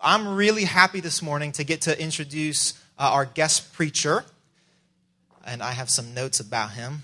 I'm really happy this morning to get to introduce uh, our guest preacher, and I have some notes about him.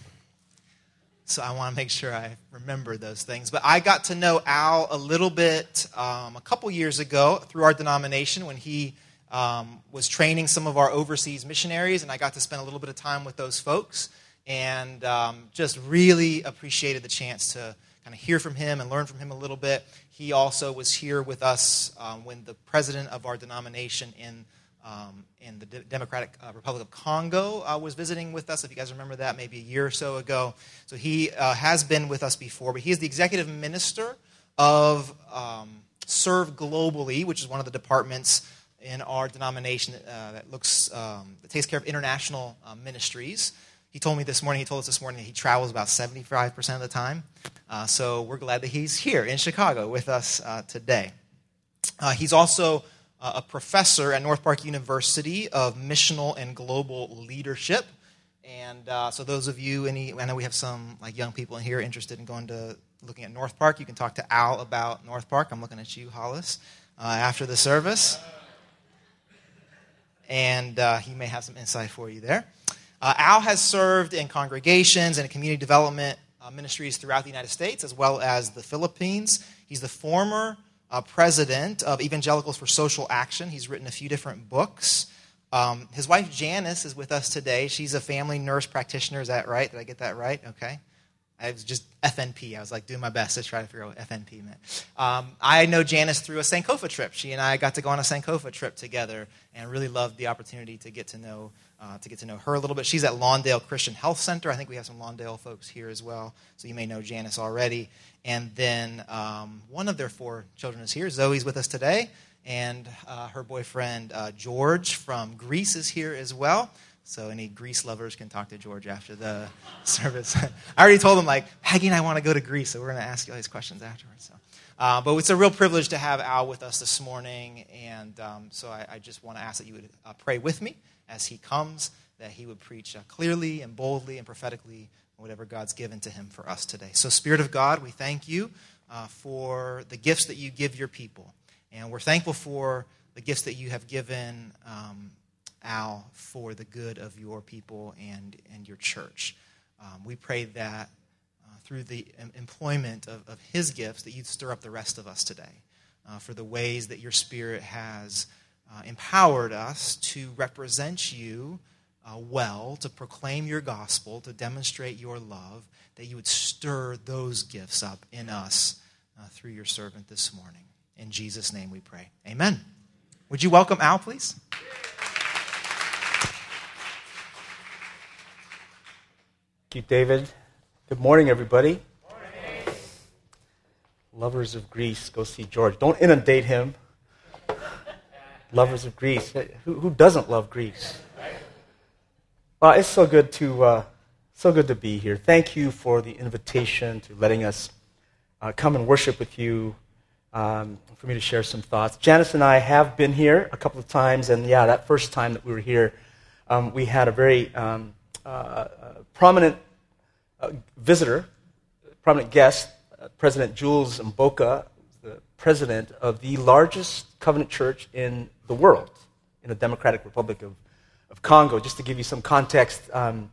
So I want to make sure I remember those things. But I got to know Al a little bit um, a couple years ago through our denomination when he um, was training some of our overseas missionaries, and I got to spend a little bit of time with those folks and um, just really appreciated the chance to kind of hear from him and learn from him a little bit. He also was here with us um, when the president of our denomination in, um, in the Democratic uh, Republic of Congo uh, was visiting with us, if you guys remember that, maybe a year or so ago. So he uh, has been with us before, but he is the executive minister of um, Serve Globally, which is one of the departments in our denomination uh, that looks um, that takes care of international uh, ministries. He told me this morning, he told us this morning that he travels about 75% of the time. Uh, so we're glad that he's here in Chicago with us uh, today. Uh, he's also uh, a professor at North Park University of Missional and Global Leadership. And uh, so those of you, any, I know we have some like young people in here interested in going to looking at North Park. You can talk to Al about North Park. I'm looking at you, Hollis, uh, after the service. And he may have some insight for you there. Uh, Al has served in congregations and community development uh, ministries throughout the United States as well as the Philippines. He's the former uh, president of Evangelicals for Social Action. He's written a few different books. Um, his wife Janice is with us today. She's a family nurse practitioner. Is that right? Did I get that right? Okay. I was just FNP. I was like doing my best to try to figure out what FNP meant. Um, I know Janice through a Sankofa trip. She and I got to go on a Sankofa trip together and really loved the opportunity to get to know uh, to get to know her a little bit. She's at Lawndale Christian Health Center. I think we have some Lawndale folks here as well, so you may know Janice already. And then um, one of their four children is here. Zoe's with us today, and uh, her boyfriend uh, George from Greece is here as well. So any Greece lovers can talk to George after the service. I already told them like Peggy and I want to go to Greece, so we're going to ask you all these questions afterwards. So. Uh, but it's a real privilege to have Al with us this morning, and um, so I, I, just want to ask that you would uh, pray with me as he comes, that he would preach uh, clearly and boldly and prophetically whatever God's given to him for us today. So, Spirit of God, we thank you uh, for the gifts that you give your people. And we're thankful for the gifts that you have given um, Al for the good of your people and, and your church. Um, we pray that uh, through the employment of, of his gifts, that you'd stir up the rest of us today uh, for the ways that your Spirit has uh, empowered us to represent you uh, well, to proclaim your gospel, to demonstrate your love, that you would stir those gifts up in us uh, through your servant this morning. In Jesus' name we pray. Amen. Would you welcome Al, please? Thank you, David. Good morning, everybody. Morning. Lovers of Greece, go see George. Don't inundate him lovers of Greece. Who, who doesn't love Greece? Well, it's so good to uh, so good to be here. Thank you for the invitation to letting us uh, come and worship with you. Um, for me to share some thoughts. Janice and I have been here a couple of times, and yeah, that first time that we were here, um, we had a very um, uh, uh prominent uh, visitor, prominent guest, uh, President Jules Mboka, president of the largest covenant church in the world, in the Democratic Republic of, of Congo. Just to give you some context, um,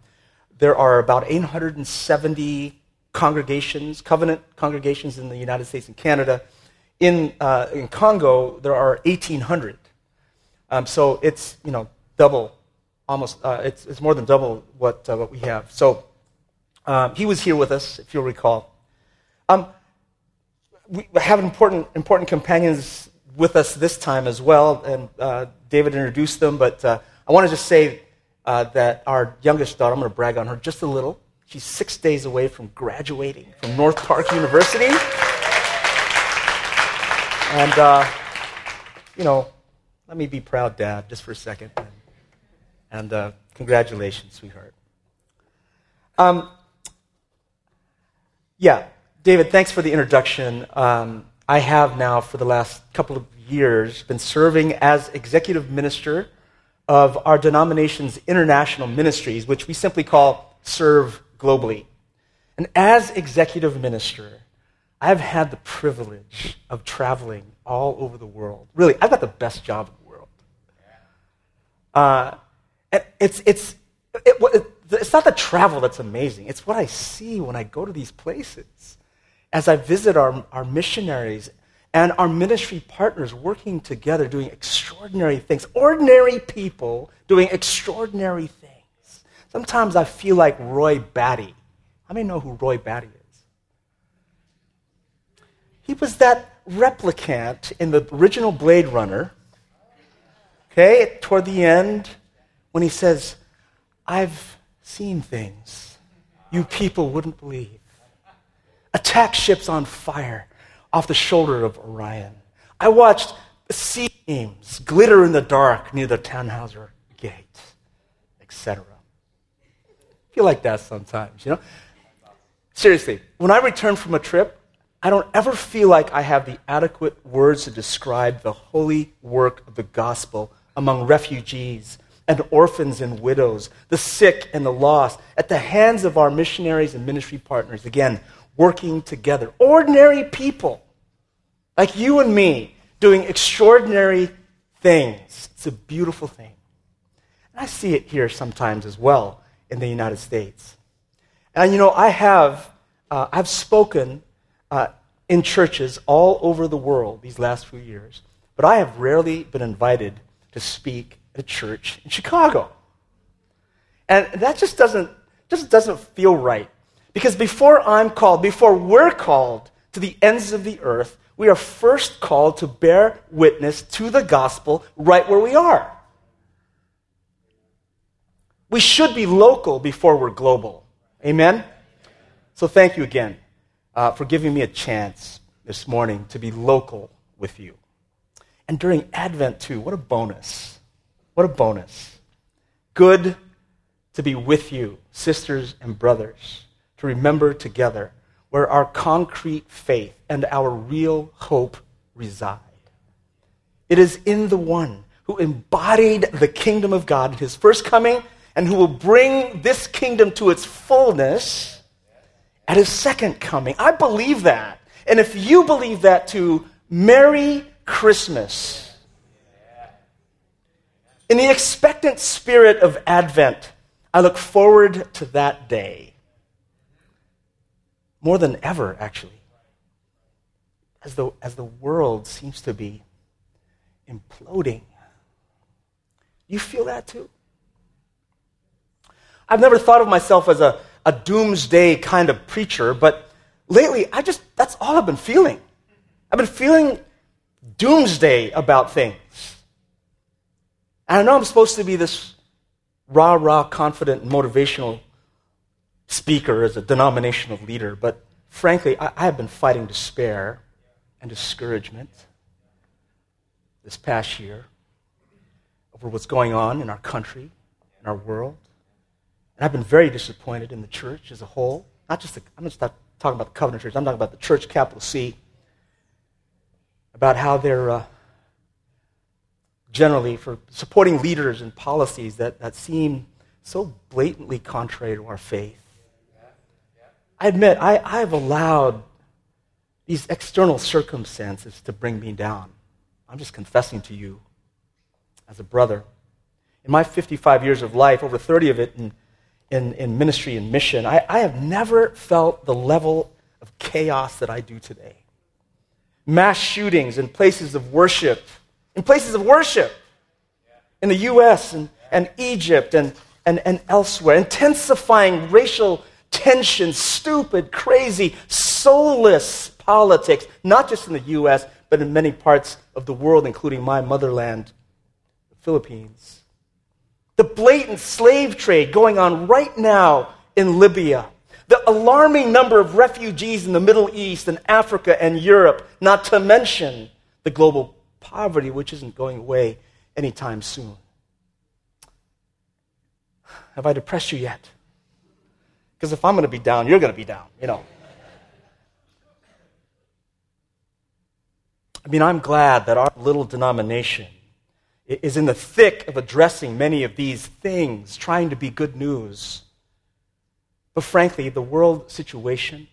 there are about 870 congregations, covenant congregations in the United States and Canada. In, uh, in Congo, there are 1,800. Um, so it's, you know, double, almost, uh, it's, it's more than double what, uh, what we have. So um, he was here with us, if you'll recall. Um, we have important, important companions with us this time as well, and uh, David introduced them, but uh, I want to just say uh, that our youngest daughter, I'm going to brag on her just a little. She's six days away from graduating from North Park University. And, uh, you know, let me be proud, Dad, just for a second. And, and uh, congratulations, sweetheart. Um, yeah, David, thanks for the introduction. Um, I have now, for the last couple of years, been serving as executive minister of our denomination's international ministries, which we simply call Serve Globally. And as executive minister, I've had the privilege of traveling all over the world. Really, I've got the best job in the world. Uh, it's, it's, it, it's not the travel that's amazing, it's what I see when I go to these places. As I visit our, our missionaries and our ministry partners working together, doing extraordinary things, ordinary people doing extraordinary things. Sometimes I feel like Roy Batty. How many know who Roy Batty is? He was that replicant in the original Blade Runner. Okay, toward the end, when he says, I've seen things you people wouldn't believe. Attack ships on fire off the shoulder of Orion. I watched sea beams glitter in the dark near the Tannhauser Gate, etc. feel like that sometimes, you know? Seriously, when I return from a trip, I don't ever feel like I have the adequate words to describe the holy work of the gospel among refugees and orphans and widows, the sick and the lost, at the hands of our missionaries and ministry partners. Again, working together. Ordinary people, like you and me, doing extraordinary things. It's a beautiful thing. And I see it here sometimes as well in the United States. And you know, I have uh, I've spoken uh, in churches all over the world these last few years, but I have rarely been invited to speak at a church in Chicago. And that just doesn't, just doesn't feel right. Because before I'm called, before we're called to the ends of the earth, we are first called to bear witness to the gospel right where we are. We should be local before we're global. Amen? So thank you again uh, for giving me a chance this morning to be local with you. And during Advent, too, what a bonus. What a bonus. Good to be with you, sisters and brothers, to remember together where our concrete faith and our real hope reside. It is in the one who embodied the kingdom of God in his first coming and who will bring this kingdom to its fullness at his second coming. I believe that. And if you believe that too, Merry Christmas. In the expectant spirit of Advent, I look forward to that day. More than ever, actually. As the, as the world seems to be imploding. You feel that too? I've never thought of myself as a, a doomsday kind of preacher, but lately, I just, that's all I've been feeling. I've been feeling doomsday about things. And I know I'm supposed to be this rah rah, confident, motivational speaker as a denominational leader, but frankly, I, I have been fighting despair and discouragement this past year over what's going on in our country, in our world. And I've been very disappointed in the church as a whole. Not just the, I'm not talking about the covenant church, I'm talking about the church, capital C, about how they're. Uh, generally for supporting leaders and policies that, that seem so blatantly contrary to our faith. I admit, I, I've allowed these external circumstances to bring me down. I'm just confessing to you as a brother. In my 55 years of life, over 30 of it in, in, in ministry and mission, I, I have never felt the level of chaos that I do today. Mass shootings in places of worship in places of worship in the US and, and Egypt and, and, and elsewhere, intensifying racial tension, stupid, crazy, soulless politics, not just in the US, but in many parts of the world, including my motherland, the Philippines. The blatant slave trade going on right now in Libya. The alarming number of refugees in the Middle East and Africa and Europe, not to mention the global poverty which isn't going away anytime soon. Have I depressed you yet? Because if I'm going to be down, you're going to be down, you know. I mean, I'm glad that our little denomination is in the thick of addressing many of these things, trying to be good news. But frankly, the world situation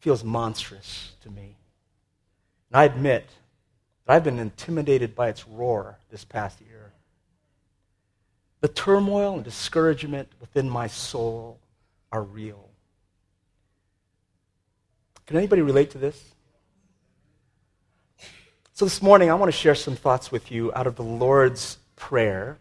feels monstrous to me. And I admit that I've been intimidated by its roar this past year. The turmoil and discouragement within my soul are real. Can anybody relate to this? So, this morning, I want to share some thoughts with you out of the Lord's Prayer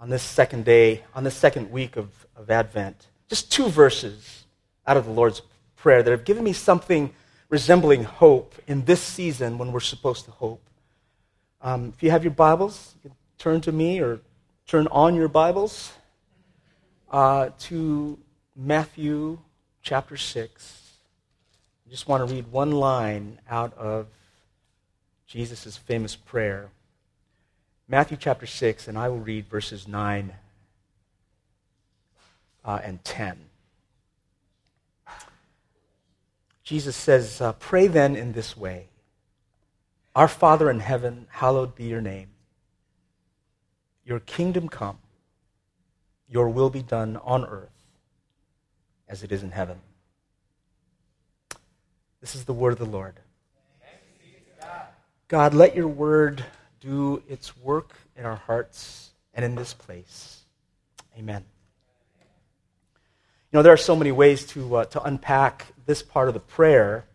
on this second day, on this second week of, of Advent. Just two verses out of the Lord's Prayer that have given me something resembling hope in this season when we're supposed to hope. Um, if you have your Bibles, you can turn to me or turn on your Bibles uh, to Matthew chapter 6. I just want to read one line out of Jesus' famous prayer. Matthew chapter 6, and I will read verses 9 uh, and 10. Jesus says, uh, Pray then in this way Our Father in heaven, hallowed be your name. Your kingdom come, your will be done on earth as it is in heaven. This is the word of the Lord. God, let your word do its work in our hearts and in this place. Amen. You know, there are so many ways to, uh, to unpack this part of the prayer,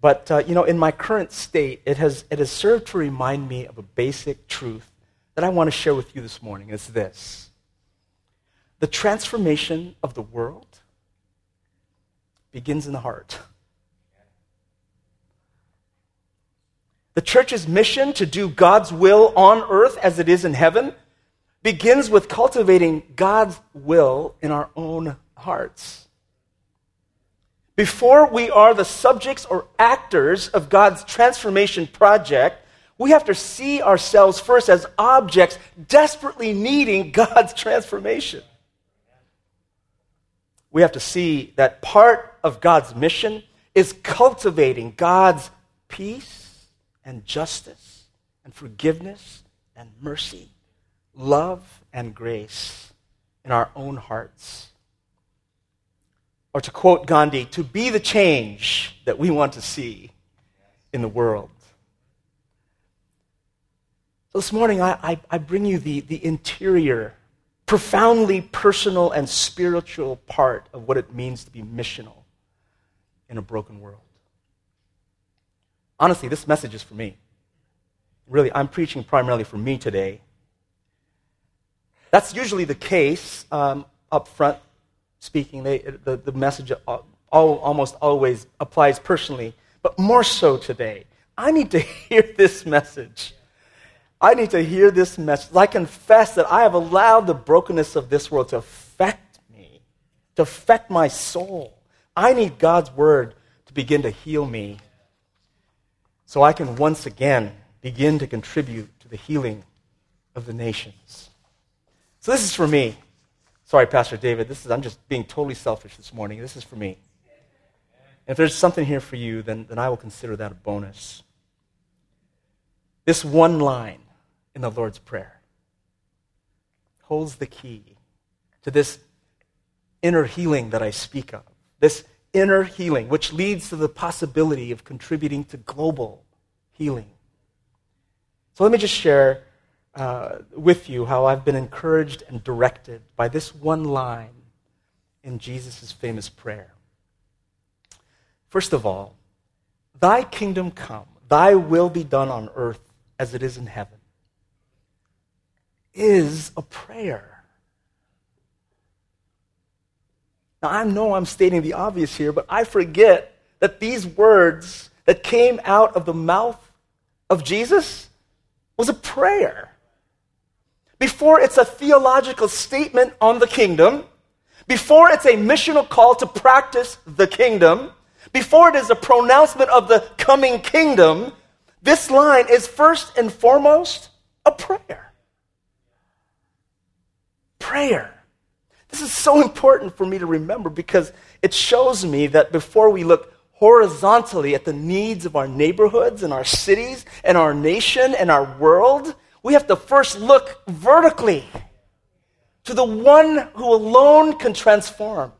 but, uh, you know, in my current state, it has, it has served to remind me of a basic truth that I want to share with you this morning. It's this the transformation of the world begins in the heart. The church's mission to do God's will on earth as it is in heaven begins with cultivating God's will in our own hearts. Before we are the subjects or actors of God's transformation project, we have to see ourselves first as objects desperately needing God's transformation. We have to see that part of God's mission is cultivating God's peace and justice and forgiveness and mercy, love and grace in our own hearts. Or to quote Gandhi, to be the change that we want to see in the world. So this morning, I, I, I bring you the, the interior profoundly personal and spiritual part of what it means to be missional in a broken world. Honestly, this message is for me. Really, I'm preaching primarily for me today. That's usually the case um, up front speaking. They, the, the message all, almost always applies personally, but more so today. I need to hear this message I need to hear this message. I confess that I have allowed the brokenness of this world to affect me, to affect my soul. I need God's word to begin to heal me so I can once again begin to contribute to the healing of the nations. So this is for me. Sorry, Pastor David. This is I'm just being totally selfish this morning. This is for me. if there's something here for you, then, then I will consider that a bonus. This one line in the Lord's Prayer holds the key to this inner healing that I speak of. This inner healing, which leads to the possibility of contributing to global healing. So let me just share uh, with you how I've been encouraged and directed by this one line in Jesus' famous prayer. First of all, Thy kingdom come, Thy will be done on earth as it is in heaven is a prayer. Now, I know I'm stating the obvious here, but I forget that these words that came out of the mouth of Jesus was a prayer. Before it's a theological statement on the kingdom, before it's a missional call to practice the kingdom, before it is a pronouncement of the coming kingdom, this line is first and foremost a prayer prayer. This is so important for me to remember because it shows me that before we look horizontally at the needs of our neighborhoods and our cities and our nation and our world, we have to first look vertically to the one who alone can transform.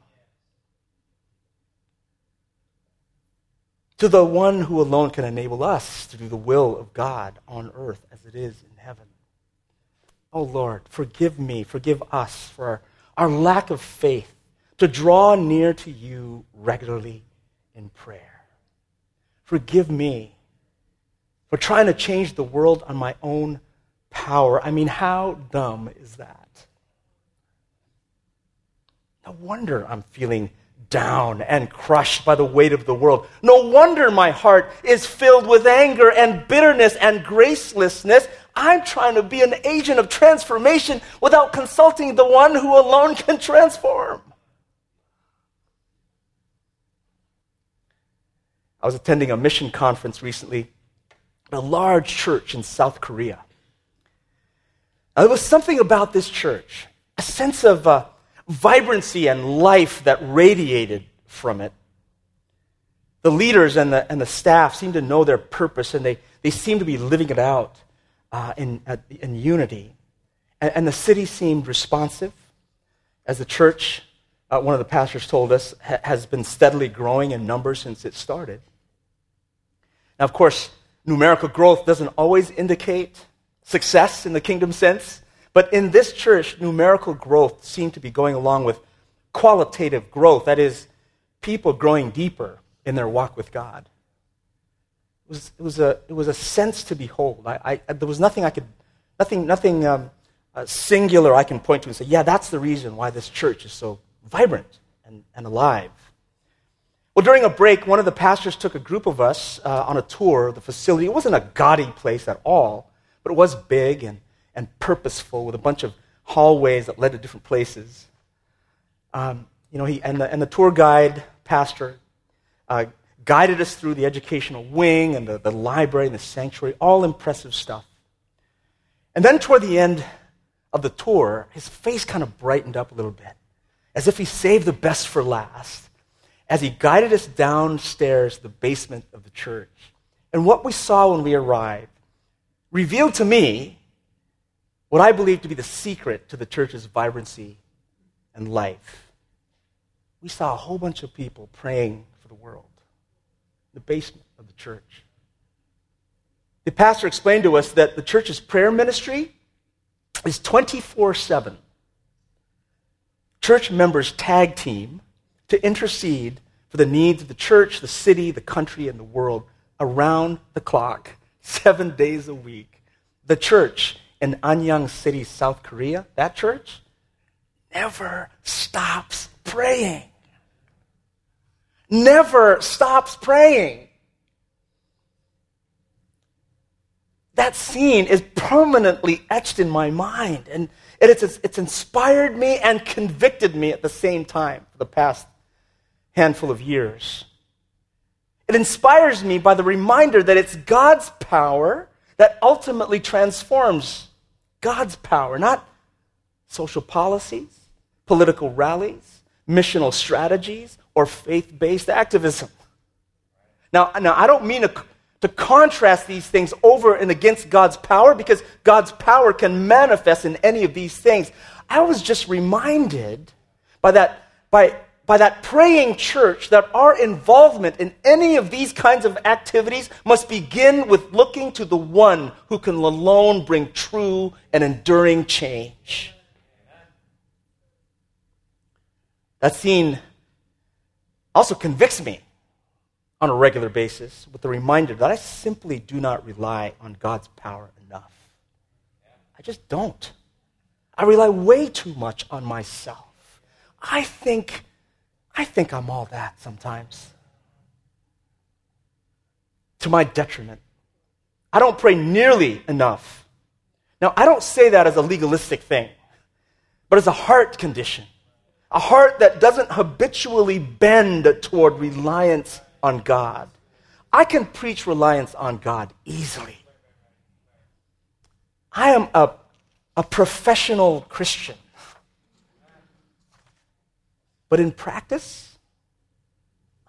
to the one who alone can enable us to do the will of God on earth as it is in heaven. Oh Lord, forgive me, forgive us for our, our lack of faith to draw near to you regularly in prayer. Forgive me for trying to change the world on my own power. I mean, how dumb is that? No wonder I'm feeling down and crushed by the weight of the world. No wonder my heart is filled with anger and bitterness and gracelessness. I'm trying to be an agent of transformation without consulting the one who alone can transform. I was attending a mission conference recently at a large church in South Korea. Now, there was something about this church, a sense of uh, vibrancy and life that radiated from it. The leaders and the, and the staff seemed to know their purpose and they, they seemed to be living it out uh, in, uh, in unity. And, and, the city seemed responsive as the church, uh, one of the pastors told us, ha- has been steadily growing in numbers since it started. Now, of course, numerical growth doesn't always indicate success in the kingdom sense. But in this church, numerical growth seemed to be going along with qualitative growth. That is, people growing deeper in their walk with God. It was, it was, a, it was a sense to behold. I, I, there was nothing I could, nothing, nothing um, uh, singular I can point to and say, yeah, that's the reason why this church is so vibrant and, and alive. Well, during a break, one of the pastors took a group of us uh, on a tour of the facility. It wasn't a gaudy place at all, but it was big and and purposeful with a bunch of hallways that led to different places. Um, you know, he, and, the, and the tour guide, pastor, uh, guided us through the educational wing and the, the library and the sanctuary, all impressive stuff. And then toward the end of the tour, his face kind of brightened up a little bit, as if he saved the best for last, as he guided us downstairs the basement of the church. And what we saw when we arrived revealed to me what I believe to be the secret to the church's vibrancy and life. We saw a whole bunch of people praying for the world, the basement of the church. The pastor explained to us that the church's prayer ministry is 24 7. Church members tag team to intercede for the needs of the church, the city, the country, and the world around the clock, seven days a week. The church in Anyang City, South Korea, that church never stops praying. Never stops praying. That scene is permanently etched in my mind, and it's, it's inspired me and convicted me at the same time for the past handful of years. It inspires me by the reminder that it's God's power that ultimately transforms God's power, not social policies, political rallies, missional strategies, or faith based activism. Now, now, I don't mean to, to contrast these things over and against God's power because God's power can manifest in any of these things. I was just reminded by that, by by that praying church that our involvement in any of these kinds of activities must begin with looking to the one who can alone bring true and enduring change. That scene also convicts me on a regular basis with the reminder that I simply do not rely on God's power enough. I just don't. I rely way too much on myself. I think I think I'm all that sometimes. To my detriment. I don't pray nearly enough. Now, I don't say that as a legalistic thing, but as a heart condition. A heart that doesn't habitually bend toward reliance on God. I can preach reliance on God easily. I am a, a professional Christian. But in practice,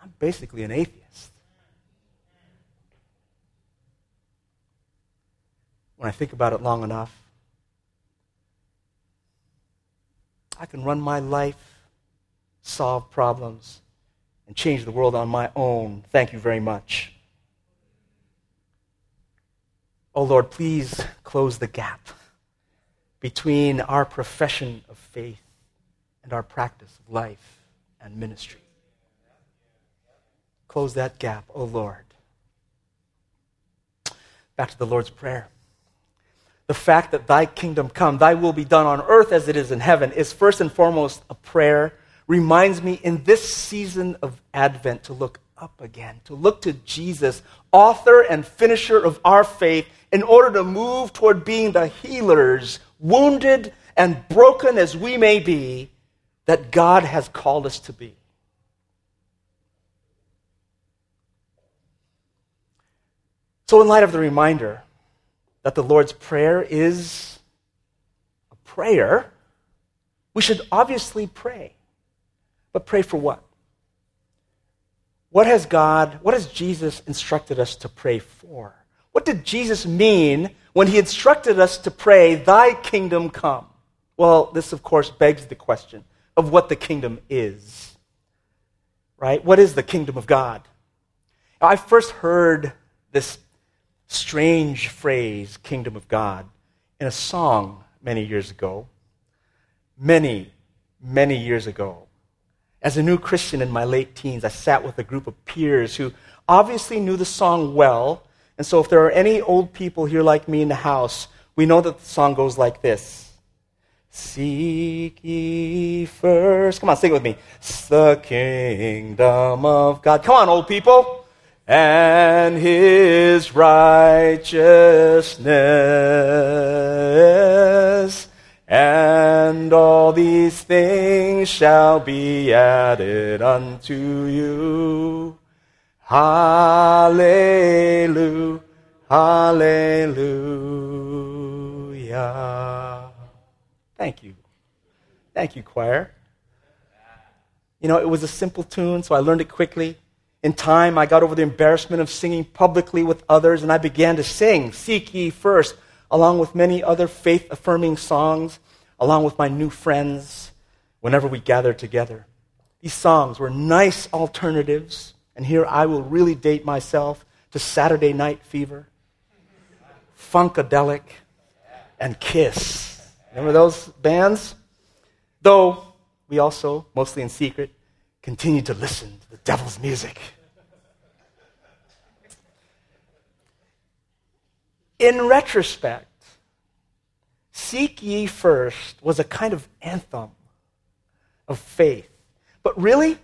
I'm basically an atheist. When I think about it long enough, I can run my life, solve problems, and change the world on my own. Thank you very much. Oh Lord, please close the gap between our profession of faith and our practice of life and ministry. Close that gap, oh Lord. Back to the Lord's Prayer. The fact that thy kingdom come, thy will be done on earth as it is in heaven, is first and foremost a prayer. Reminds me in this season of Advent to look up again, to look to Jesus, author and finisher of our faith, in order to move toward being the healers, wounded and broken as we may be, that God has called us to be. So, in light of the reminder that the Lord's Prayer is a prayer, we should obviously pray. But pray for what? What has God, what has Jesus instructed us to pray for? What did Jesus mean when he instructed us to pray, Thy kingdom come? Well, this, of course, begs the question of what the kingdom is. Right? What is the kingdom of God? I first heard this strange phrase, kingdom of God, in a song many years ago. Many, many years ago. As a new Christian in my late teens, I sat with a group of peers who obviously knew the song well. And so, if there are any old people here like me in the house, we know that the song goes like this Seek ye first. Come on, sing it with me. The kingdom of God. Come on, old people and his righteousness, and all these things shall be added unto you. Hallelujah, hallelujah. Thank you. Thank you, choir. You know, it was a simple tune, so I learned it quickly. In time, I got over the embarrassment of singing publicly with others, and I began to sing, Seek Ye First, along with many other faith affirming songs, along with my new friends, whenever we gathered together. These songs were nice alternatives, and here I will really date myself to Saturday Night Fever, Funkadelic, and Kiss. Remember those bands? Though we also, mostly in secret, continued to listen to the devil's music. In retrospect, Seek Ye First was a kind of anthem of faith. But really,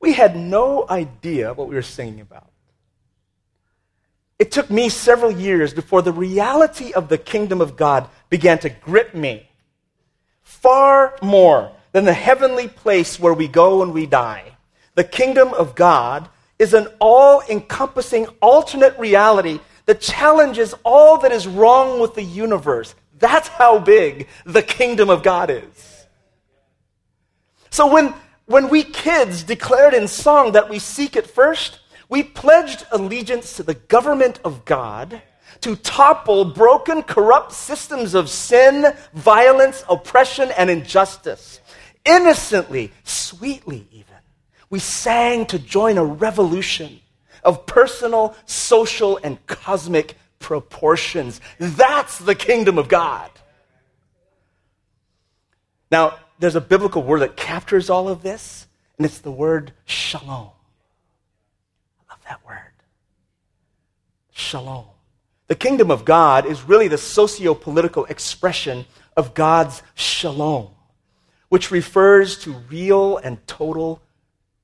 we had no idea what we were singing about. It took me several years before the reality of the kingdom of God began to grip me far more than the heavenly place where we go when we die. The kingdom of God is an all encompassing alternate reality that challenges all that is wrong with the universe. That's how big the kingdom of God is. So when, when we kids declared in song that we seek it first, we pledged allegiance to the government of God to topple broken, corrupt systems of sin, violence, oppression, and injustice innocently, sweetly, even. We sang to join a revolution of personal, social, and cosmic proportions. That's the kingdom of God. Now, there's a biblical word that captures all of this, and it's the word shalom. I love that word. Shalom. The kingdom of God is really the socio political expression of God's shalom which refers to real and total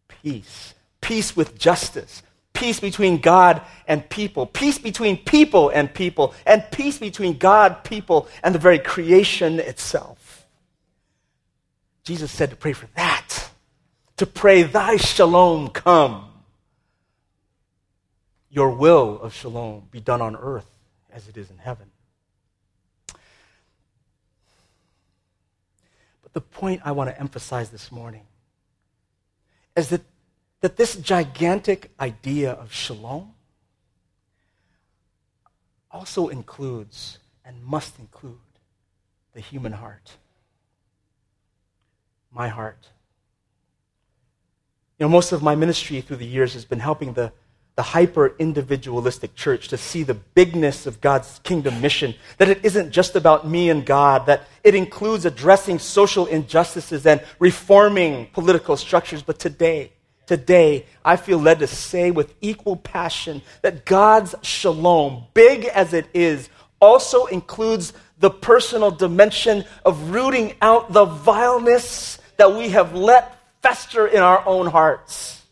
peace. Peace with justice, peace between God and people, peace between people and people, and peace between God, people, and the very creation itself. Jesus said to pray for that, to pray, Thy shalom come. Your will of shalom be done on earth as it is in heaven. But the point I want to emphasize this morning is that, that this gigantic idea of shalom also includes and must include the human heart. My heart. You know, most of my ministry through the years has been helping the, the hyper individualistic church to see the bigness of God's kingdom mission, that it isn't just about me and God, that it includes addressing social injustices and reforming political structures. But today, today, I feel led to say with equal passion that God's shalom, big as it is, also includes the personal dimension of rooting out the vileness that we have let fester in our own hearts.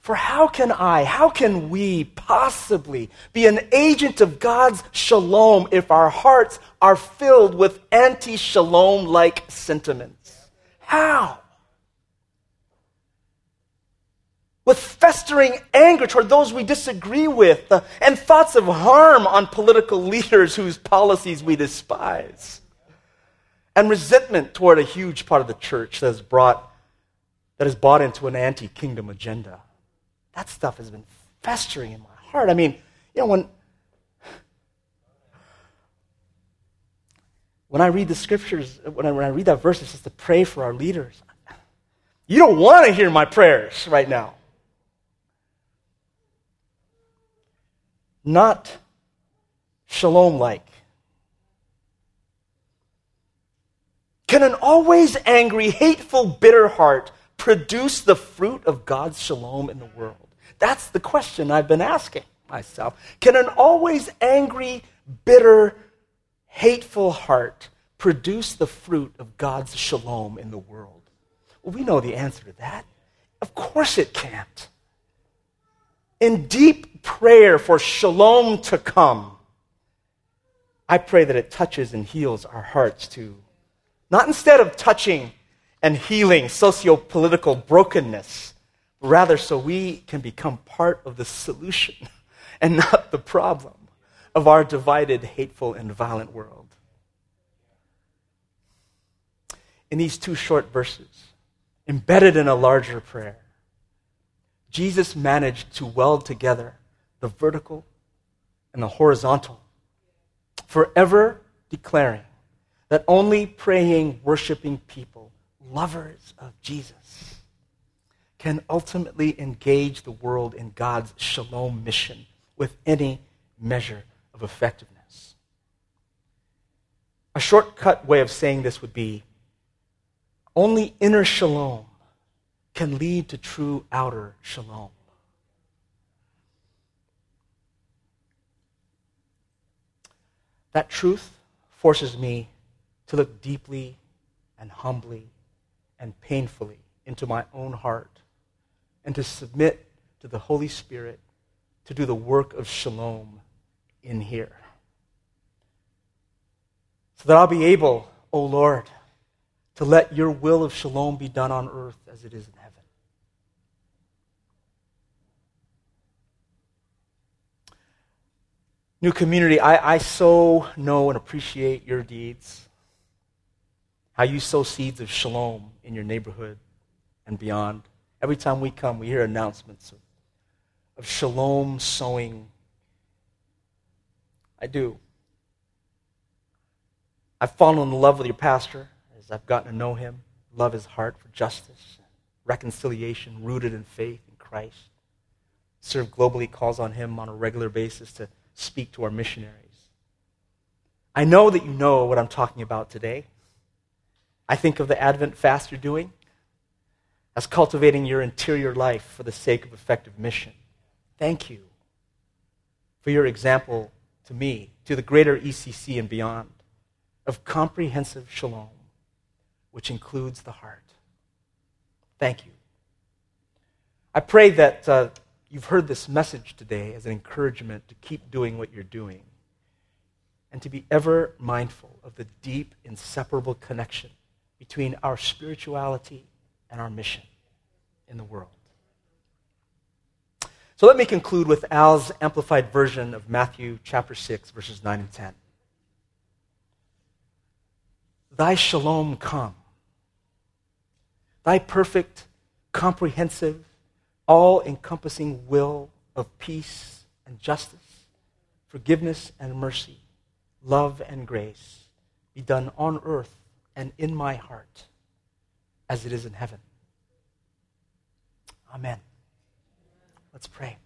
For how can I, how can we possibly be an agent of God's shalom if our hearts are filled with anti shalom like sentiments? How? With festering anger toward those we disagree with, uh, and thoughts of harm on political leaders whose policies we despise, and resentment toward a huge part of the church that has brought that has bought into an anti-kingdom agenda. That stuff has been festering in my heart. I mean, you know, when when I read the scriptures, when I, when I read that verse, it says to pray for our leaders. You don't want to hear my prayers right now. Not shalom like. Can an always angry, hateful, bitter heart produce the fruit of God's shalom in the world? That's the question I've been asking myself. Can an always angry, bitter, hateful heart produce the fruit of God's shalom in the world? Well, we know the answer to that. Of course it can't. In deep prayer for shalom to come, I pray that it touches and heals our hearts too. Not instead of touching and healing socio political brokenness, but rather so we can become part of the solution and not the problem of our divided, hateful, and violent world. In these two short verses, embedded in a larger prayer, Jesus managed to weld together the vertical and the horizontal, forever declaring that only praying, worshiping people, lovers of Jesus, can ultimately engage the world in God's shalom mission with any measure of effectiveness. A shortcut way of saying this would be only inner shalom can lead to true outer shalom. That truth forces me to look deeply and humbly and painfully into my own heart and to submit to the Holy Spirit to do the work of shalom in here. So that I'll be able, O oh Lord, to let your will of shalom be done on earth as it is in heaven. New community, I, I so know and appreciate your deeds. How you sow seeds of shalom in your neighborhood and beyond. Every time we come, we hear announcements of, of shalom sowing. I do. I've fallen in love with your pastor as I've gotten to know him, love his heart for justice, reconciliation, rooted in faith in Christ. Serve globally calls on him on a regular basis to speak to our missionaries. I know that you know what I'm talking about today. I think of the Advent fast you're doing as cultivating your interior life for the sake of effective mission. Thank you for your example to me, to the greater ECC and beyond, of comprehensive shalom, which includes the heart. Thank you. I pray that uh, you've heard this message today as an encouragement to keep doing what you're doing and to be ever mindful of the deep, inseparable connection between our spirituality and our mission in the world. So let me conclude with Al's amplified version of Matthew chapter 6, verses 9 and 10. Thy shalom come, thy perfect, comprehensive, all encompassing will of peace and justice, forgiveness and mercy, love and grace be done on earth and in my heart as it is in heaven. Amen. Let's pray.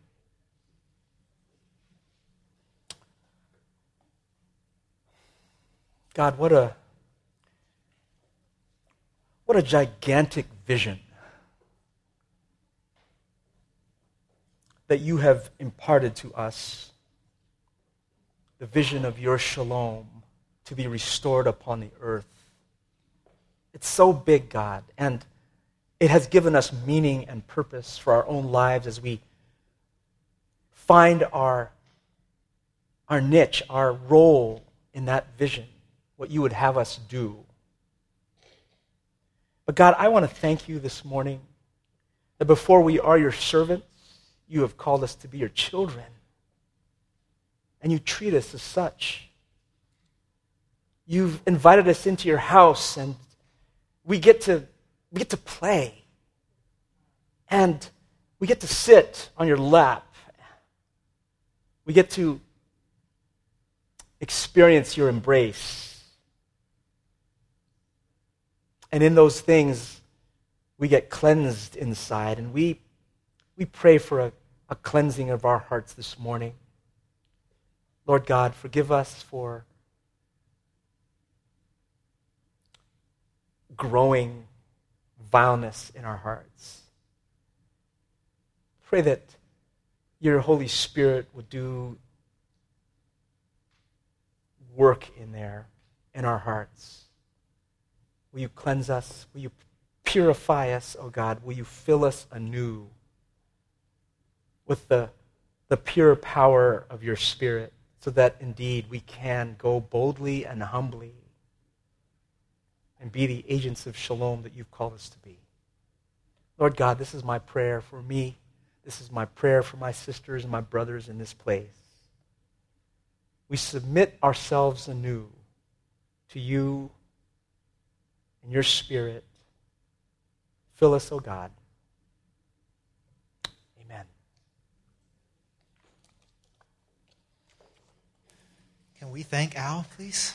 God, what a what a gigantic vision that you have imparted to us. The vision of your shalom to be restored upon the earth. It's so big, God, and it has given us meaning and purpose for our own lives as we find our, our niche, our role in that vision, what you would have us do. But God, I want to thank you this morning that before we are your servants, you have called us to be your children. And you treat us as such. You've invited us into your house, and we get to, we get to play. And we get to sit on your lap. We get to experience your embrace. And in those things, we get cleansed inside. And we, we pray for a, a cleansing of our hearts this morning. Lord God, forgive us for growing vileness in our hearts. Pray that your Holy Spirit would do work in there in our hearts. Will you cleanse us? Will you purify us, O oh God? Will you fill us anew with the, the pure power of your Spirit so that indeed we can go boldly and humbly and be the agents of shalom that you've called us to be. Lord God, this is my prayer for me. This is my prayer for my sisters and my brothers in this place. We submit ourselves anew to you and your spirit. Fill us, O oh God. Amen. Can we thank Al, please?